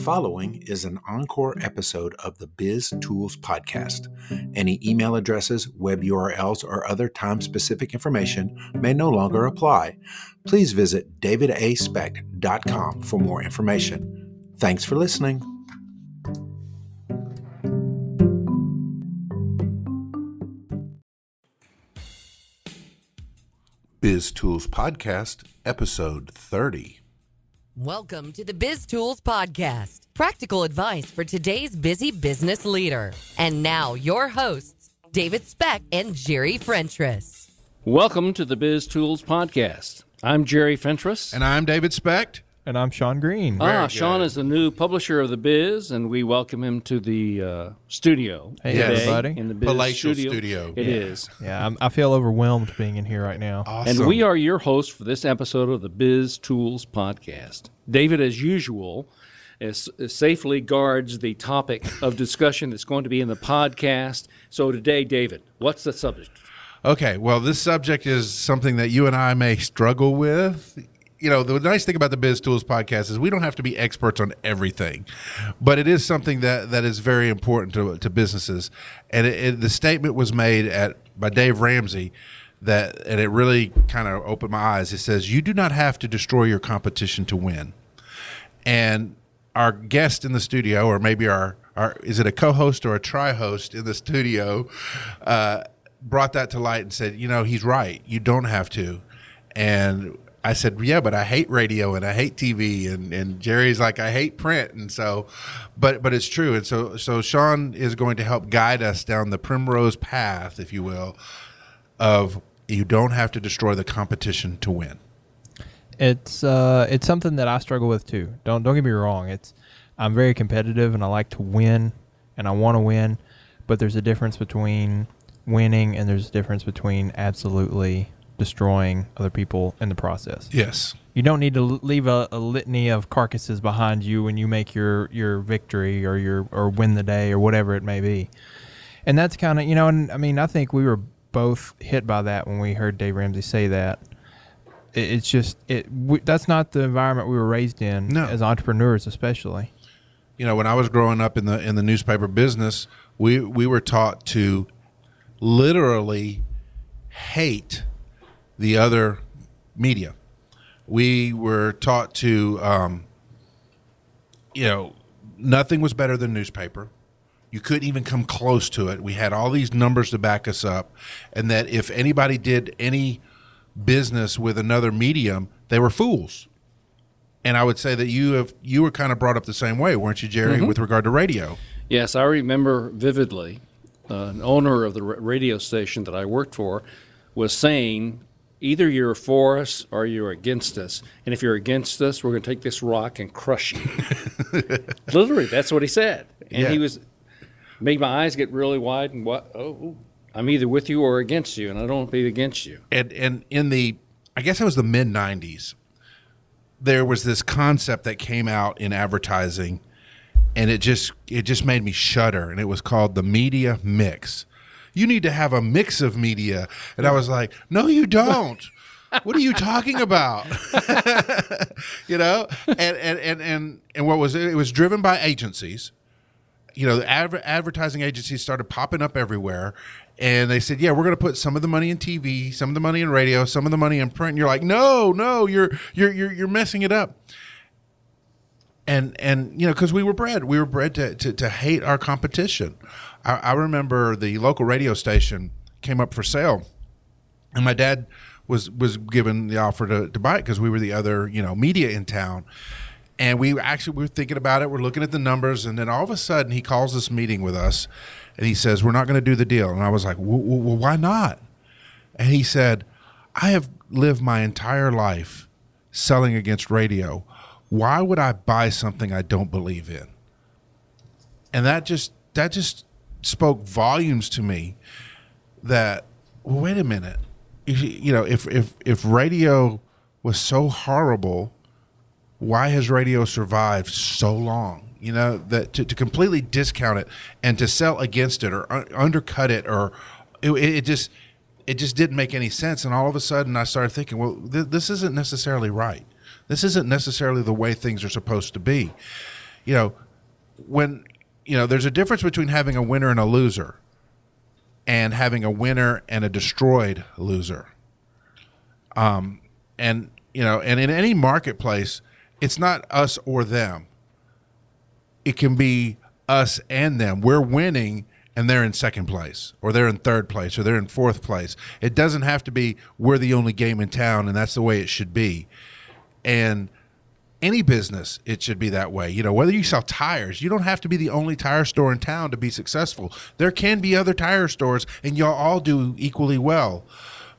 following is an encore episode of the Biz Tools Podcast. Any email addresses, web URLs, or other time specific information may no longer apply. Please visit davidaspecht.com for more information. Thanks for listening. Biz Tools Podcast, Episode 30. Welcome to the Biz Tools Podcast. Practical advice for today's busy business leader. And now, your hosts, David Specht and Jerry Fentress. Welcome to the Biz Tools Podcast. I'm Jerry Fentress. And I'm David Specht. And I'm Sean Green. ah, Sean is the new publisher of the Biz, and we welcome him to the uh, studio. Hey, today everybody. In the Biz Palatial studio. studio. It is. Yeah, I'm, I feel overwhelmed being in here right now. Awesome. And we are your hosts for this episode of the Biz Tools Podcast. David, as usual, is, is safely guards the topic of discussion that's going to be in the podcast. So today, David, what's the subject? Okay, well, this subject is something that you and I may struggle with. You know, the nice thing about the Biz Tools podcast is we don't have to be experts on everything, but it is something that, that is very important to, to businesses. And it, it, the statement was made at by Dave Ramsey that, and it really kind of opened my eyes. It says, "You do not have to destroy your competition to win." And our guest in the studio, or maybe our, our is it a co-host or a tri-host in the studio, uh, brought that to light and said, you know, he's right. You don't have to. And I said, yeah, but I hate radio and I hate TV. And, and Jerry's like, I hate print. And so, but, but it's true. And so, so Sean is going to help guide us down the primrose path, if you will, of you don't have to destroy the competition to win. It's uh, it's something that I struggle with too. Don't don't get me wrong. It's I'm very competitive and I like to win and I want to win, but there's a difference between winning and there's a difference between absolutely destroying other people in the process. Yes. You don't need to leave a, a litany of carcasses behind you when you make your your victory or your or win the day or whatever it may be. And that's kind of you know, and I mean, I think we were both hit by that when we heard Dave Ramsey say that. It, it's just it. We, that's not the environment we were raised in No. as entrepreneurs, especially. you know, when I was growing up in the in the newspaper business, we we were taught to literally hate the other media. We were taught to, um, you know, nothing was better than newspaper. You couldn't even come close to it. We had all these numbers to back us up, and that if anybody did any business with another medium, they were fools. And I would say that you have you were kind of brought up the same way, weren't you, Jerry, with regard to radio? Yes, I remember vividly uh, an owner of the radio station that I worked for was saying, either you're for us or you're against us. And if you're against us, we're going to take this rock and crush you. Literally, that's what he said. And Yeah. he was, made my eyes get really wide and what, oh, I'm either with you or against you, and I don't want to be against you. And and in the I guess it was the mid '90s, there was this concept that came out in advertising, and it just it just made me shudder. And it was called the media mix. You need to have a mix of media, and I was like, no, you don't. what are you talking about? you know, and and and and and what was it? It was driven by agencies. You know, the adver- advertising agencies started popping up everywhere, and they said, "Yeah, we're going to put some of the money in TV, some of the money in radio, some of the money in print." And you're like, "No, no, you're you're you're you're messing it up." And and you know because we were bred we were bred to, to, to hate our competition. I, I remember the local radio station came up for sale and my dad was was given the offer to, to buy it because we were the other you know media in town. And we actually we were thinking about it we're looking at the numbers and then all of a sudden he calls this meeting with us and he says we're not going to do the deal. And i was like well, well why not? And he said i have lived my entire life selling against radio why would I buy something I don't believe in? And that just that just spoke volumes to me that well, wait a minute. You, know, if if if radio was so horrible, why has radio survived so long? You know, that to, to completely discount it and to sell against it or un- undercut it or it, it just it just didn't make any sense. And all of a sudden, I started thinking, well, th- this isn't necessarily right. This isn't necessarily the way things are supposed to be. you know, when you know, there's a difference between having a winner and a loser, and having a winner and a destroyed loser. Um, and you know, and in any marketplace, it's not us or them. It can be us and them. We're winning and they're in second place or they're in third place or they're in fourth place. It doesn't have to be we're the only game in town and that's the way it should be. And any business, it should be that way. You know, whether you sell tires, you don't have to be the only tire store in town to be successful. There can be other tire stores and y'all all do equally well.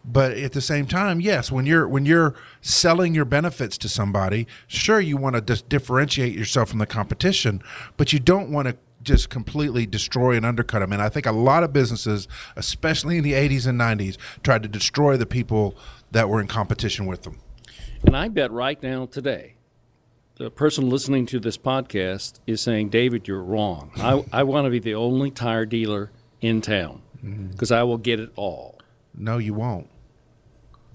But at the same time, yes, when you're when you're selling your benefits to somebody, sure you want to dis- differentiate yourself from the competition, but you don't want to just completely destroy and undercut them. And I think a lot of businesses, especially in the 80s and 90s, tried to destroy the people that were in competition with them. And I bet right now today, the person listening to this podcast is saying, David, you're wrong. I, I want to be the only tire dealer in town mm-hmm. because I will get it all. No, you won't.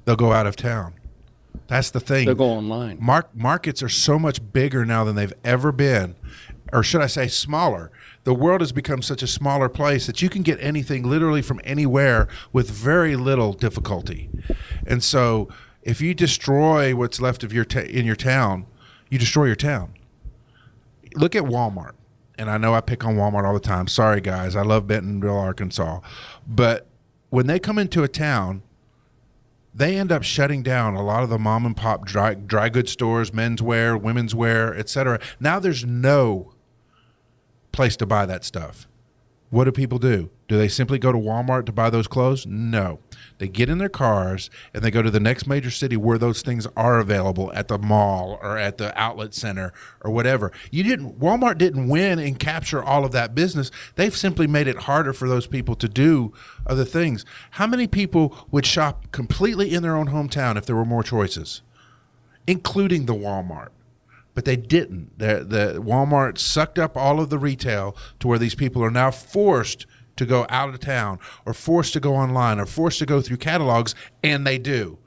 They'll go out of town. That's the thing. They'll go online. Mark, markets are so much bigger now than they've ever been, or should I say, smaller. The world has become such a smaller place that you can get anything literally from anywhere with very little difficulty. And so, if you destroy what's left of your ta- in your town, you destroy your town. Look at Walmart. And I know I pick on Walmart all the time. Sorry, guys. I love Bentonville, Arkansas. But when they come into a town, they end up shutting down a lot of the mom and pop dry, dry goods stores, menswear, women's wear, etc. Now there's no place to buy that stuff. What do people do? Do they simply go to Walmart to buy those clothes? No. They get in their cars and they go to the next major city where those things are available at the mall or at the outlet center or whatever. You didn't Walmart didn't win and capture all of that business. They've simply made it harder for those people to do other things. How many people would shop completely in their own hometown if there were more choices? Including the Walmart but they didn't. The, the Walmart sucked up all of the retail to where these people are now forced to go out of town or forced to go online or forced to go through catalogs, and they do.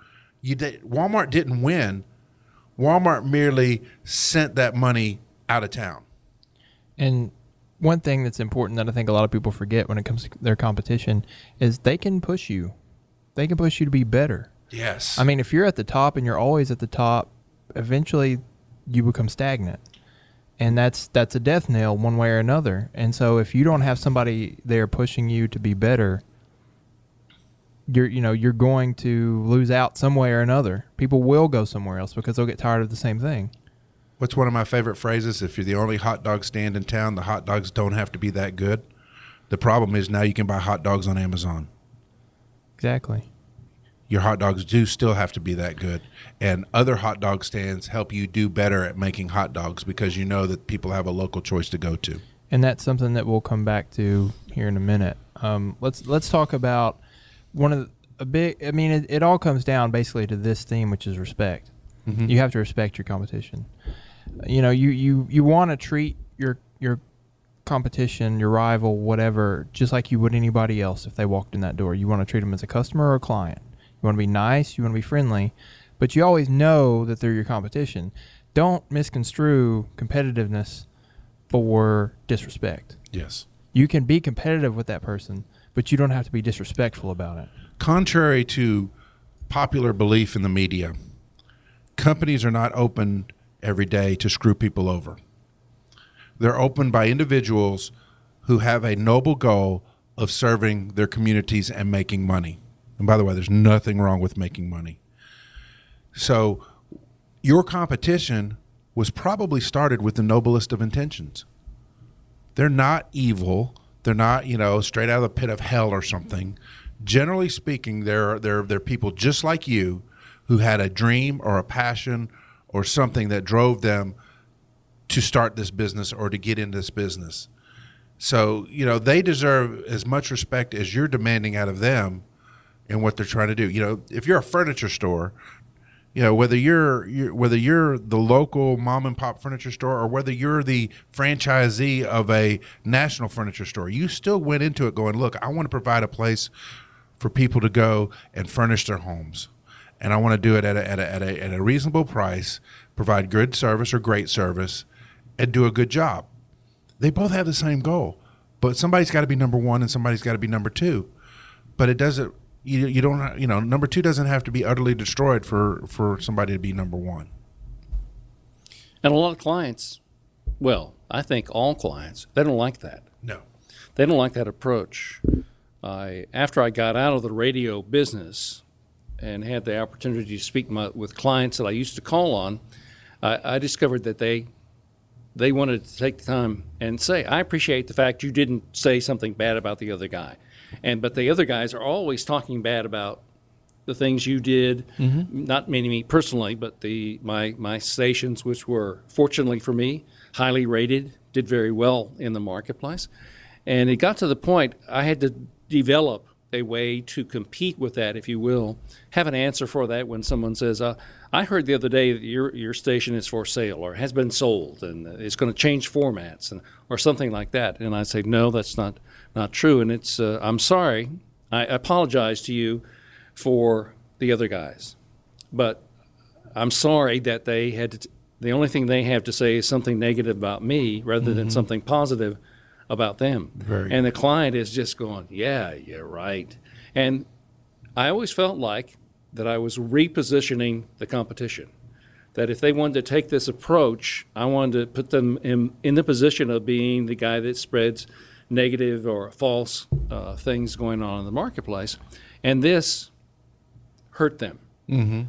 You did, Walmart didn't win. Walmart merely sent that money out of town. And one thing that's important that I think a lot of people forget when it comes to their competition is they can push you. They can push you to be better. Yes. I mean, if you're at the top and you're always at the top, eventually you become stagnant. And that's that's a death knell one way or another. And so if you don't have somebody there pushing you to be better, you're you know, you're going to lose out some way or another. People will go somewhere else because they'll get tired of the same thing. What's one of my favorite phrases? If you're the only hot dog stand in town, the hot dogs don't have to be that good. The problem is now you can buy hot dogs on Amazon. Exactly. Your hot dogs do still have to be that good. And other hot dog stands help you do better at making hot dogs because you know that people have a local choice to go to. and that's something that we'll come back to here in a minute. Um, let's let's talk about one of the, a big. I mean, it, it all comes down basically to this theme, which is respect. You have to respect your competition. You know, you you you want to treat your your competition, your rival, whatever, just like you would anybody else if they walked in that door. You want to treat them as a customer or a client. You want to be nice. You want to be friendly, but you always know that they're your competition. Don't misconstrue competitiveness for disrespect. Yes. You can be competitive with that person, but you don't have to be disrespectful about it. Contrary to popular belief in the media, companies are not open every day to screw people over. They're opened by individuals who have a noble goal of serving their communities and making money. And by the way, there's nothing wrong with making money. So your competition was probably started with the noblest of intentions. They're not evil. They're not, you know, straight out of the pit of hell or something. Generally speaking, they're they're they're people just like you who had a dream or a passion or something that drove them to start this business or to get into this business. So, you know, they deserve as much respect as you're demanding out of them in what they're trying to do. You know, if you're a furniture store, you know whether you're, you're whether you're the local mom and pop furniture store or whether you're the franchisee of a national furniture store, you still went into it going, "Look, I want to provide a place for people to go and furnish their homes, and I want to do it at a, at a, at a, at a reasonable price, provide good service or great service." and do a good job. They both have the same goal, but somebody's got to be number one and somebody's got to be number two. But it doesn't. You, you don't. You know, number two doesn't have to be utterly destroyed for for somebody to be number one. And a lot of clients, well, I think all clients, they don't like that. No. They don't like that approach. I after I got out of the radio business and had the opportunity to speak my, with clients that I used to call on, I, I discovered that they they wanted to take the time and say, "I appreciate the fact you didn't say something bad about the other guy," and but the other guys are always talking bad about the things you did, mm-hmm. not meaning me personally, but the my my stations, which were fortunately for me highly rated, did very well in the marketplace, and it got to the point I had to develop a way to compete with that, if you will, have an answer for that when someone says, uh, "I heard the other day that your your station is for sale or has been sold and it's going to change formats and or something like that," and I say, "No, that's not not true," and it's uh, I'm sorry, I apologize to you for the other guys, but I'm sorry that they had to. The only thing they have to say is something negative about me rather than something positive about them. Very. And the client is just going, yeah, you're right. And I always felt like that I was repositioning the competition. That if they wanted to take this approach, I wanted to put them in, in the position of being the guy that spreads negative or false uh, things going on in the marketplace. And this hurt them. Mm-hmm.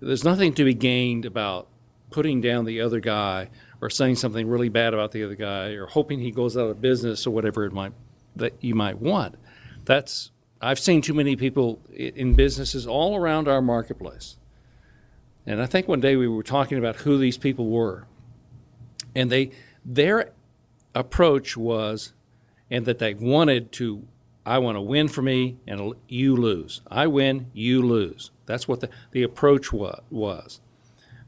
There's nothing to be gained about putting down the other guy or saying something really bad about the other guy or hoping he goes out of business or whatever it might that you might want. That's I've seen too many people in businesses all around our marketplace. And I think one day we were talking about who these people were. And they their approach was and that they wanted to I want to win for me and you lose. I win, you lose. That's what the, the approach wa- was.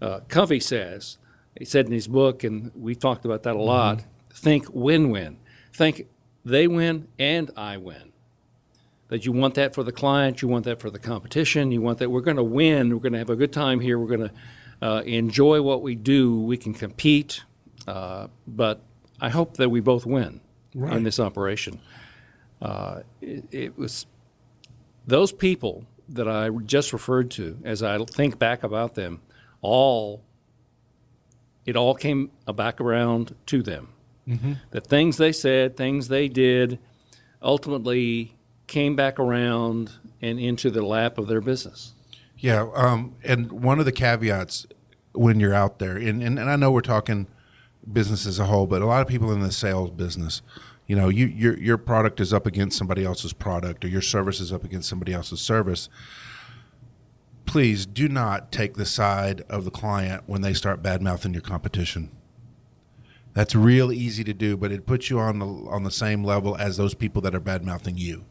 Uh, Covey says, he said in his book, and we've talked about that a lot think win win. Think they win and I win. That you want that for the client, you want that for the competition, you want that we're going to win, we're going to have a good time here, we're going to uh, enjoy what we do, we can compete, uh, but I hope that we both win in this operation. Uh, it, it was those people that I just referred to, as I think back about them, all it all came back around to them. The things they said, things they did, ultimately came back around and into the lap of their business. Yeah, um, and one of the caveats when you're out there, and, and, and I know we're talking business as a whole, but a lot of people in the sales business, you know, you your your product is up against somebody else's product, or your service is up against somebody else's service. Please do not take the side of the client when they start bad mouthing your competition. That's real easy to do, but it puts you on the on the same level as those people that are bad mouthing you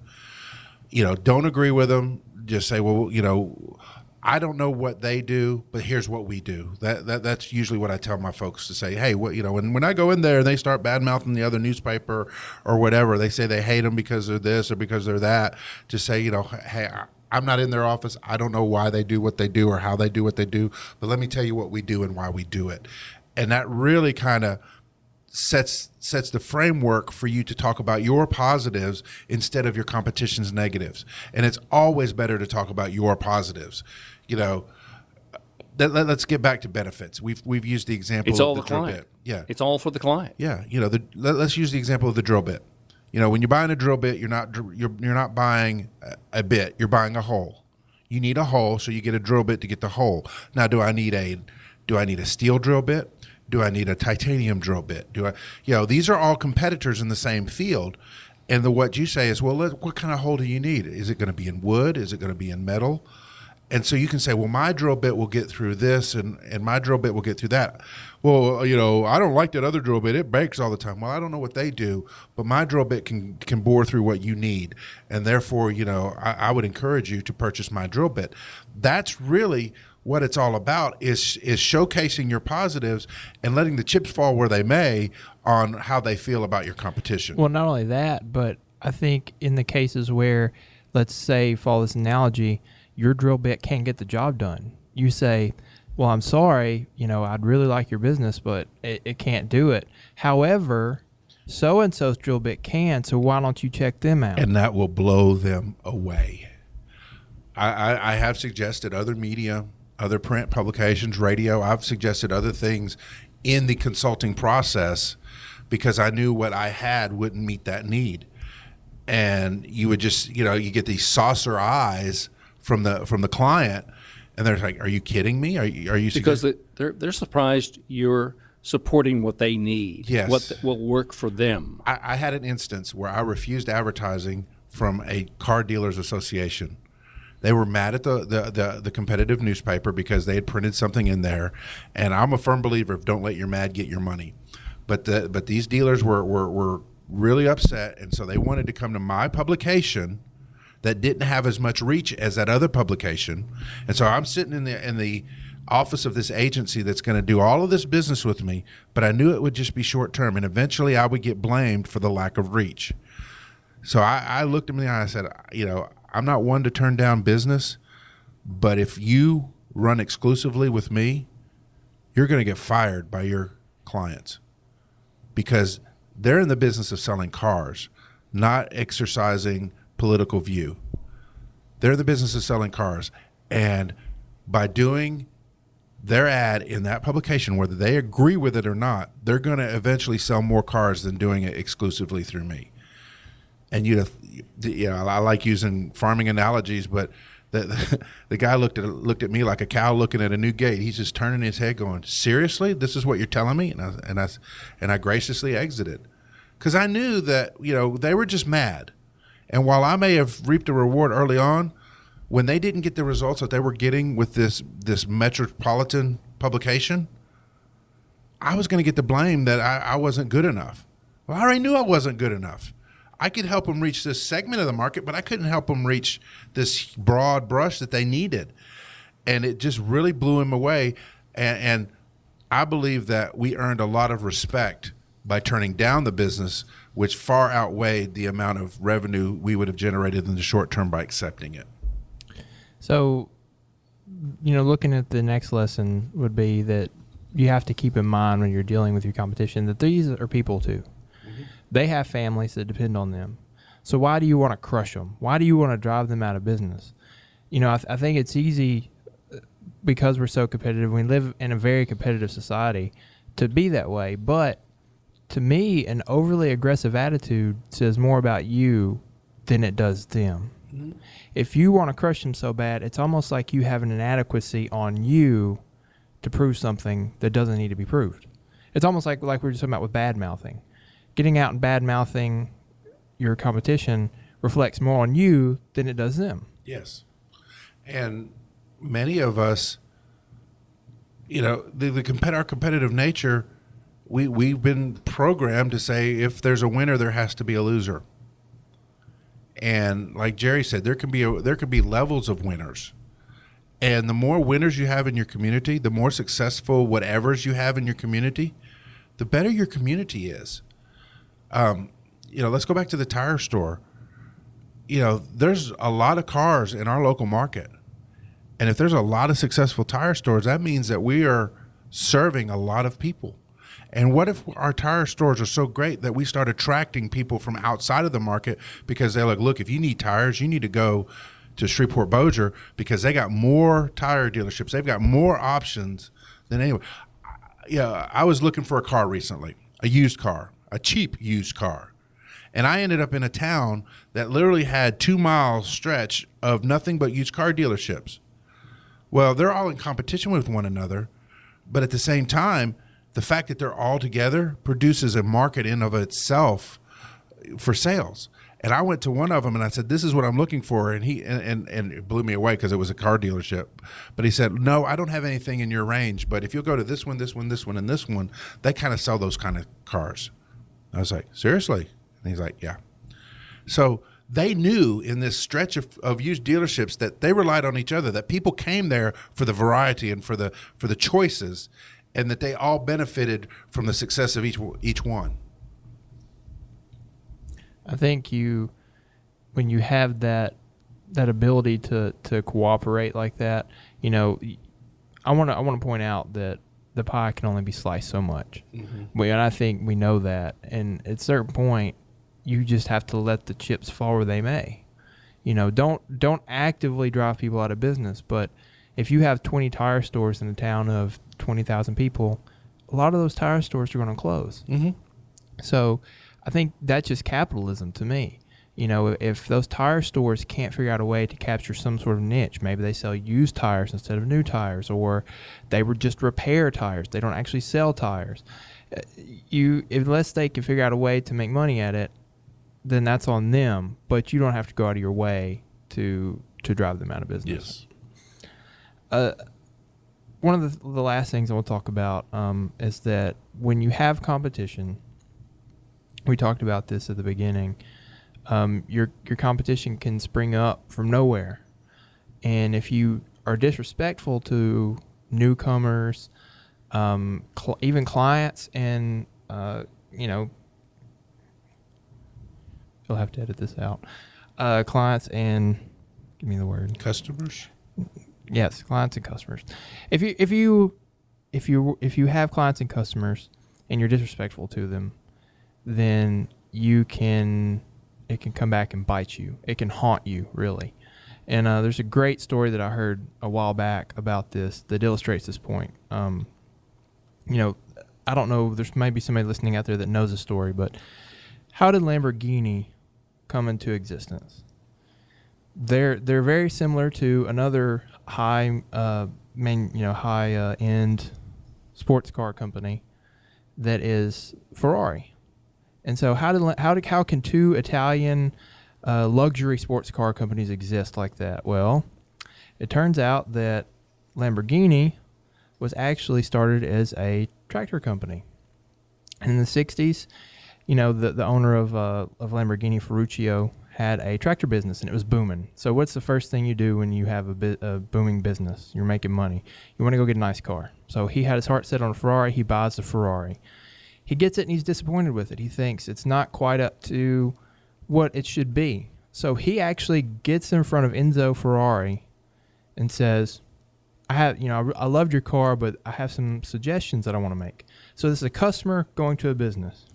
you know, don't agree with them. Just say, well, you know, I don't know what they do, but here's what we do. That, that that's usually what I tell my folks to say. Hey, what you know, when when I go in there and they start bad mouthing the other newspaper or whatever, they say they hate them because they're this or because they're that. Just say, you know, hey. I'm not in their office. I don't know why they do what they do or how they do what they do, but let me tell you what we do and why we do it. And that really kind of sets sets the framework for you to talk about your positives instead of your competition's negatives. And it's always better to talk about your positives. You know, let, let, us get back to benefits. We've we've used the example It's of all the, the drill client. bit. Yeah. It's all for the client. Yeah, you know, the, let, us use the example of the drill bit. You know, when you're buying a drill bit, you're not you're you're not buying a, bit. You're buying a hole. You need a hole, so you get a drill bit to get the hole. Now, do I need a do I need a steel drill bit? Do I need a titanium drill bit? Do I, you know, these are all competitors in the same field. And the what you say is, well, let, what kind of hole do you need? Is it going to be in wood? Is it going to be in metal? And so you can say, well, my drill bit will get through this, and, and my drill bit will get through that. Well, you know, I don't like that other drill bit; it breaks all the time. Well, I don't know what they do, but my drill bit can can bore through what you need, and therefore, you know, I, I would encourage you to purchase my drill bit. That's really what it's all about is is showcasing your positives and letting the chips fall where they may on how they feel about your competition. Well, not only that, but I think in the cases where, let's say, follow this analogy, your drill bit can't get the job done. You say, well, I'm sorry, you know, I'd really like your business, but it, it can't do it. However, so and so's drill bit can, so why don't you check them out? and that will blow them away. I, I, I have suggested other media, other print publications, radio. I've suggested other things in the consulting process because I knew what I had wouldn't meet that need. And you would just, you know, you get these saucer eyes from the from the client, and they're like, "Are you kidding me? Are you, are you because they're they're surprised you're supporting what they need. Yes. what th- will work for them. I, I had an instance where I refused advertising from a car dealers association. They were mad at the, the, the, the competitive newspaper because they had printed something in there. And I'm a firm believer of don't let your mad get your money. But the, but these dealers were, were, were really upset. And so they wanted to come to my publication that didn't have as much reach as that other publication. And so I'm sitting in the in the office of this agency that's going to do all of this business with me, but I knew it would just be short term and eventually I would get blamed for the lack of reach. So I, I looked him in the eye and I said, you know, I'm not one to turn down business, but if you run exclusively with me, you're going to get fired by your clients because they're in the business of selling cars, not exercising political view. They're the business of selling cars. And by doing their ad in that publication, whether they agree with it or not, they're going to eventually sell more cars than doing it exclusively through me. And you, you know, I like using farming analogies, but the, the guy looked at looked at me like a cow looking at a new gate. He's just turning his head, going, "Seriously, this is what you're telling me?" And I and I and I graciously exited because I knew that you know they were just mad. And while I may have reaped a reward early on, when they didn't get the results that they were getting with this this metropolitan publication, I was going to get the blame that I, I wasn't good enough. Well, I already knew I wasn't good enough. I could help them reach this segment of the market, but I couldn't help them reach this broad brush that they needed. And it just really blew him away. And, and I believe that we earned a lot of respect by turning down the business, which far outweighed the amount of revenue we would have generated in the short term by accepting it. So, you know, looking at the next lesson would be that you have to keep in mind when you're dealing with your competition that these are people too. They have families that depend on them. So why do you want to crush them? Why do you want to drive them out of business? You know, I, th- I think it's easy uh, because we're so competitive. We live in a very competitive society to be that way. But to me, an overly aggressive attitude says more about you than it does them. Mm-hmm. If you want to crush them so bad, it's almost like you have an inadequacy on you to prove something that doesn't need to be proved. It's almost like like we were just talking about with bad mouthing. Getting out and bad mouthing your competition reflects more on you than it does them. Yes. And many of us, you know, the, the compet- our competitive nature, we, we've been programmed to say if there's a winner, there has to be a loser. And like Jerry said, there can be a, there can be levels of winners. And the more winners you have in your community, the more successful whatever's you have in your community, the better your community is. Um, you know, let's go back to the tire store. You know, there's a lot of cars in our local market. And if there's a lot of successful tire stores, that means that we are serving a lot of people. And what if our tire stores are so great that we start attracting people from outside of the market because they're like, look, if you need tires, you need to go to Shreveport Bossier because they got more tire dealerships. They've got more options than anyone. Yeah, I was looking for a car recently, a used car, a cheap used car. And I ended up in a town that literally had two miles stretch of nothing but used car dealerships. Well, they're all in competition with one another, but at the same time, the fact that they're all together produces a market in of itself for sales. And I went to one of them and I said, "This is what I'm looking for," and he and and, and it blew me away because it was a car dealership. But he said, "No, I don't have anything in your range. But if you'll go to this one, this one, this one, and this one, they kind of sell those kind of cars." I was like, "Seriously?" And he's like, "Yeah." So they knew in this stretch of, of used dealerships that they relied on each other, that people came there for the variety and for the for the choices, and that they all benefited from the success of each each one. I think you, when you have that that ability to to cooperate like that, you know, I want to I want to point out that the pie can only be sliced so much. Mm-hmm. We, and I think we know that. And at a certain point, you just have to let the chips fall where they may. You know, don't don't actively drive people out of business. But if you have 20 tire stores in a town of 20,000 people, a lot of those tire stores are going to close. Mm-hmm. So I think that's just capitalism to me. You know, if those tire stores can't figure out a way to capture some sort of niche, maybe they sell used tires instead of new tires, or they would just repair tires. They don't actually sell tires. Uh, You, unless they can figure out a way to make money at it, then that's on them. But you don't have to go out of your way to to drive them out of business Yes. One of the, the last things I to talk about um, is that when you have competition, we talked about this at the beginning. Um, your your competition can spring up from nowhere, and if you are disrespectful to newcomers, um, cl- even clients, and uh, you know, you'll have to edit this out. Uh, clients and give me the word Customers. Yes clients and customers. If you if you if you if you have clients and customers and you're disrespectful to them then you can it can come back and bite you. It can haunt you really. And uh, there's a great story that i heard a while back about this that illustrates this point. Um, you know i don't know there's maybe somebody listening out there that knows the story but how did lamborghini come into existence they're they're very similar to another high uh main you know high uh, end sports car company that is Ferrari. And so how did how did how can two Italian uh, luxury sports car companies exist like that? Well, it turns out that Lamborghini was actually started as a tractor company. And in the 60s, you know, the, the owner of, uh, of Lamborghini, Ferruccio, had a tractor business and it was booming. So, what's the first thing you do when you have a, bu- a booming business? You're making money. You want to go get a nice car. So, he had his heart set on a Ferrari. He buys the Ferrari. He gets it and he's disappointed with it. He thinks it's not quite up to what it should be. So, he actually gets in front of Enzo Ferrari and says, I have, you know, I, I loved your car, but I have some suggestions that I want to make. So this is a customer going to a business.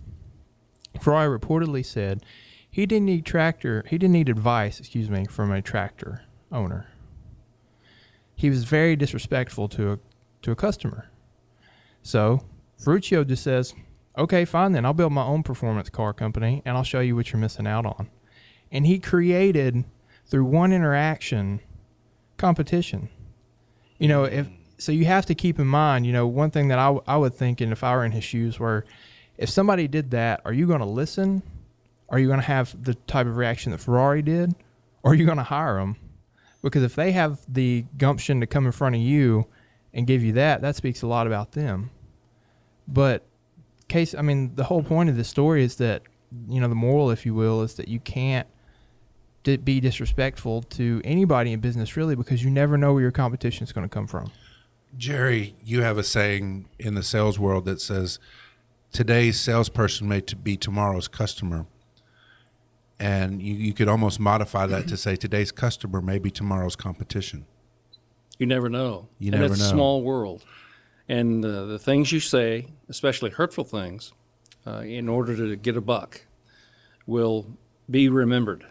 Ferrari reportedly said he didn't need tractor, he didn't need advice, excuse me, from a tractor owner. He was very disrespectful to a to a customer. So Ferruccio just says, "Okay, fine then. I'll build my own performance car company, and I'll show you what you're missing out on." And he created through one interaction competition. You know, if so, you have to keep in mind. You know, one thing that I I would think, and if I were in his shoes, were if somebody did that, are you going to listen? Are you going to have the type of reaction that Ferrari did, or are you going to hire them? Because if they have the gumption to come in front of you and give you that, that speaks a lot about them. But case, I mean, the whole point of this story is that you know the moral, if you will, is that you can't be disrespectful to anybody in business really because you never know where your competition is going to come from. Jerry, you have a saying in the sales world that says, "Today's salesperson may be tomorrow's customer," and you, you could almost modify that to say, "Today's customer may be tomorrow's competition." You never know. You and never it's know. a small world. And uh, the things you say, especially hurtful things, uh, in order to get a buck, will be remembered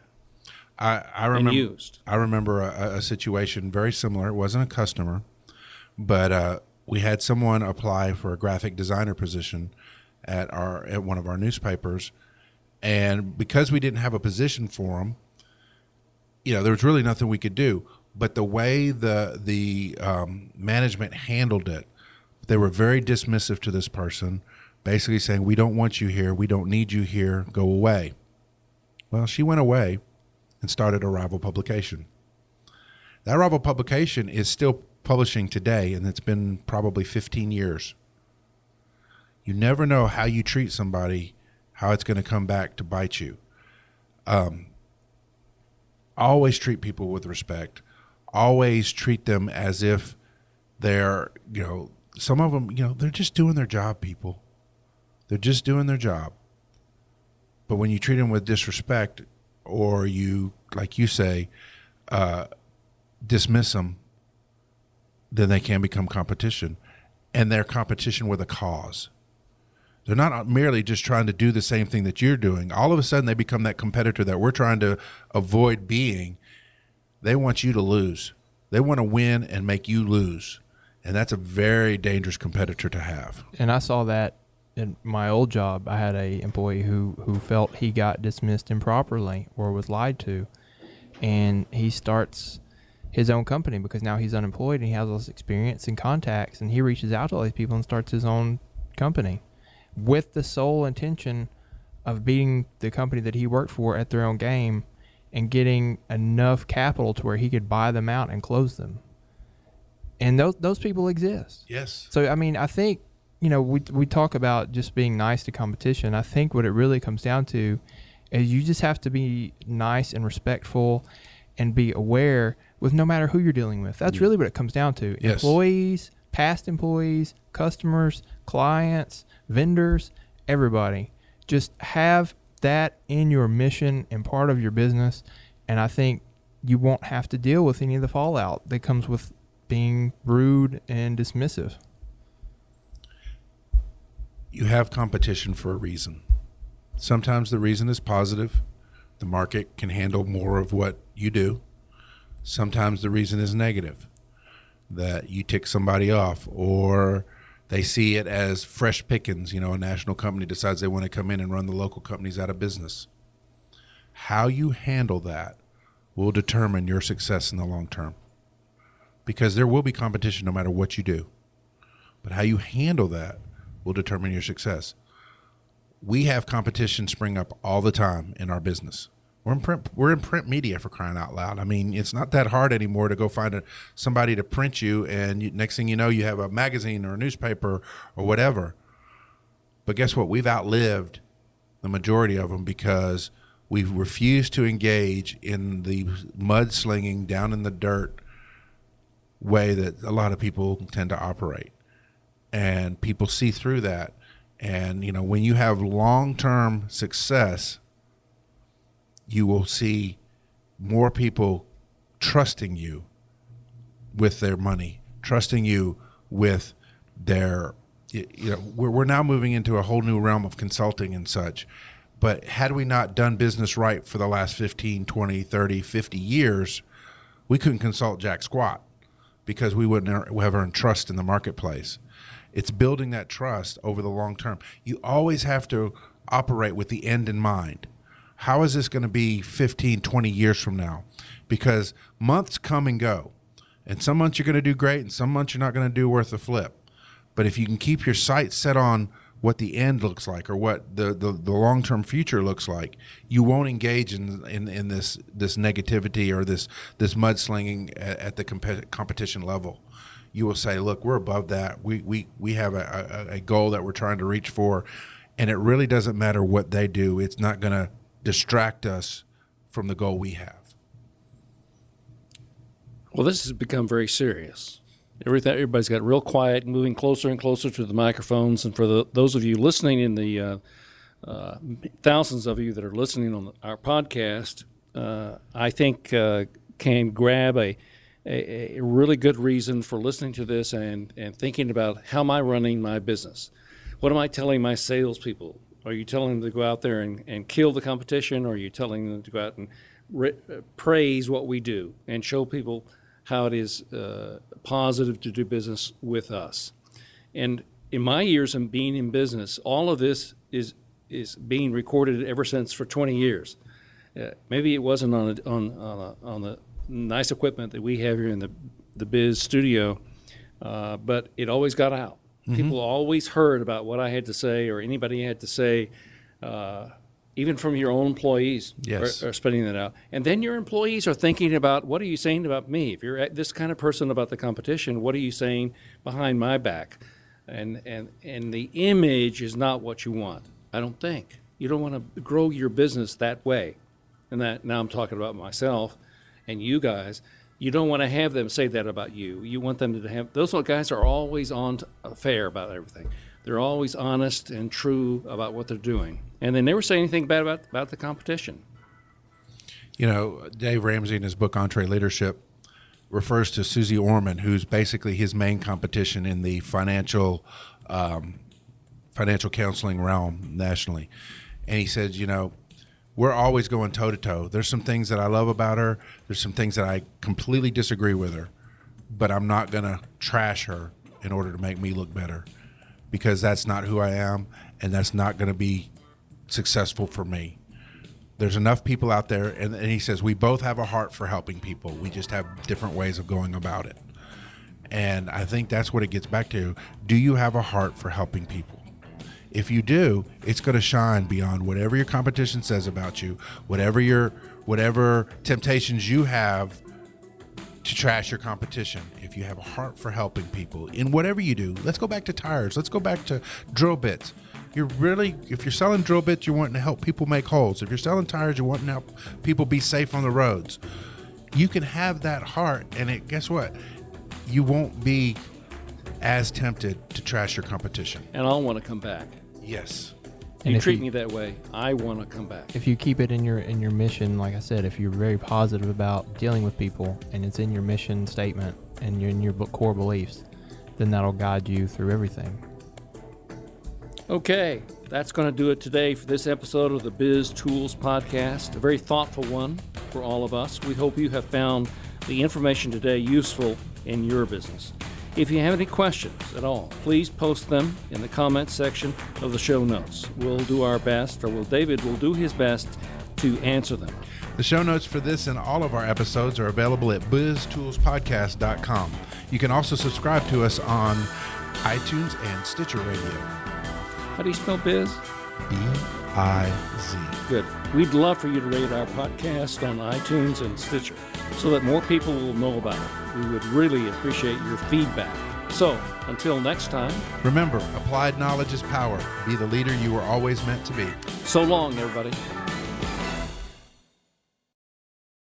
I, I and remember. used. I remember a, a situation very similar. It wasn't a customer, but uh, we had someone apply for a graphic designer position at our at one of our newspapers, and because we didn't have a position for him, you know, there was really nothing we could do. But the way the the um, management handled it, they were very dismissive to this person, basically saying, "We don't want you here. We don't need you here. Go away." Well, she went away and started a rival publication. That rival publication is still publishing today, and it's been probably 15 years. You never know how you treat somebody, how it's going to come back to bite you. Um, always treat people with respect. Always treat them as if they're, you know, some of them, you know, they're just doing their job, people. They're just doing their job. But when you treat them with disrespect, or you, like you say, uh, dismiss them, then they can become competition. And they're competition with a cause. They're not uh, merely just trying to do the same thing that you're doing. All of a sudden, they become that competitor that we're trying to avoid being. They want you to lose. They want to win and make you lose. And that's a very dangerous competitor to have. And I saw that in my old job. I had a employee who, who felt he got dismissed improperly or was lied to. And he starts his own company because now he's unemployed and he has all this experience and contacts. And he reaches out to all these people and starts his own company with the sole intention of beating the company that he worked for at their own game and getting enough capital to where he could buy them out and close them. And those those people exist. Yes. So I mean, I think you know we we talk about just being nice to competition. I think what it really comes down to is you just have to be nice and respectful and be aware with no matter who you're dealing with. That's mm. really what it comes down to. Yes. Employees, past employees, customers, clients, vendors, everybody. Just have that in your mission and part of your business. And I think you won't have to deal with any of the fallout that comes with being rude and dismissive. You have competition for a reason. Sometimes the reason is positive. The market can handle more of what you do. Sometimes the reason is negative that you tick somebody off or they see it as fresh pickings. You know, a national company decides they want to come in and run the local companies out of business. How you handle that will determine your success in the long term because there will be competition no matter what you do. But how you handle that will determine your success. We have competition spring up all the time in our business. We're in print. We're in print media for crying out loud. I mean, it's not that hard anymore to go find a, somebody to print you, and you, next thing you know, you have a magazine or a newspaper or whatever. But guess what? We've outlived the majority of them because we've refused to engage in the mudslinging down in the dirt way that a lot of people tend to operate, and people see through that. And you know, when you have long-term success you will see more people trusting you with their money, trusting you with their, you know, we're, we're now moving into a whole new realm of consulting and such. But had we not done business right for the last 15, 20, 30, 50 years, we couldn't consult Jack Squat because we wouldn't have earned trust in the marketplace. It's building that trust over the long term. You always have to operate with the end in mind how is this going to be 15, 20 years from now? Because months come and go. And some months you're going to do great, and some months you're not going to do worth a flip. But if you can keep your sights set on what the end looks like or what the, the, the long term future looks like, you won't engage in, in, in this this negativity or this this mudslinging at, at the comp- competition level. You will say, "Look, we're above that. We we we have a, a, a goal that we're trying to reach for, and it really doesn't matter what they do. It's not going to distract us from the goal we have. Well, this has become very serious. Everything, everybody's got real quiet, moving closer and closer to the microphones. And for the, those of you listening in the uh, uh, thousands of you that are listening on our podcast, uh, I think uh, can grab a, a, a, really good reason for listening to this and, and thinking about how am I running my business? What am I telling my salespeople? Are you telling them to go out there and, and kill the competition, or are you telling them to go out and re- praise what we do and show people how it is uh, positive to do business with us? And in my years of being in business, all of this is is being recorded ever since for 20 years. Uh, maybe it wasn't on a, on on, a, on the nice equipment that we have here in the the Biz studio, uh, but it always got out. Mm-hmm. People always heard about what I had to say or anybody had to say, uh, even from your own employees yes. are, are, that out. And then your employees are thinking about what are you saying about me? If you're this kind of person about the competition, what are you saying behind my back? And, and, and the image is not what you want, I don't think. You don't want to grow your business that way. And that now I'm talking about myself and you guys you don't want to have them say that about you. You want them to have those guys are always on uh, fair about everything. They're always honest and true about what they're doing, and they never say anything bad about about the competition. You know, Dave Ramsey in his book EntreLeadership refers to Suze Orman, who's basically his main competition in the financial um, financial counseling realm nationally. And he says, you know, we're always going toe to toe. There's some things that I love about her. There's some things that I completely disagree with her, but I'm not gonna trash her in order to make me look better, because that's not who I am, and that's not gonna be successful for me. There's enough people out there, and, and he says we both have a heart for helping people. We just have different ways of going about it. And I think that's what it gets back to. Do you have a heart for helping people? If you do, it's going to shine beyond whatever your competition says about you, whatever your whatever temptations you have to trash your competition. If you have a heart for helping people in whatever you do, let's go back to tires. Let's go back to drill bits. You're really, if you're selling drill bits, you're wanting to help people make holes. If you're selling tires, you're wanting to help people be safe on the roads. You can have that heart, and it. Guess what? You won't be as tempted to trash your competition. And I'll want to come back. Yes. And you treat you- me that way, I want to come back. if you keep it in your in your mission, like I said, if you're very positive about dealing with people and it's in your mission statement and you're in your book core beliefs, then that'll guide you through everything. Okay, that's going to do it today for this episode of the Biz Tools Podcast, a very thoughtful one for all of us. We hope you have found the information today useful in your business. If you have any questions at all, please post them in the comments section of the show notes. We'll do our best, or will David will do his best to answer them. The show notes for this and all of our episodes are available at biztoolspodcast.com. You can also subscribe to us on iTunes and Stitcher Radio. How do you spell biz? B I Z. Good. We'd love for you to rate our podcast on iTunes and Stitcher so that more people will know about it. We would really appreciate your feedback. So, until next time, Remember, applied knowledge is power. Be the leader you were always meant to be. so long, everybody.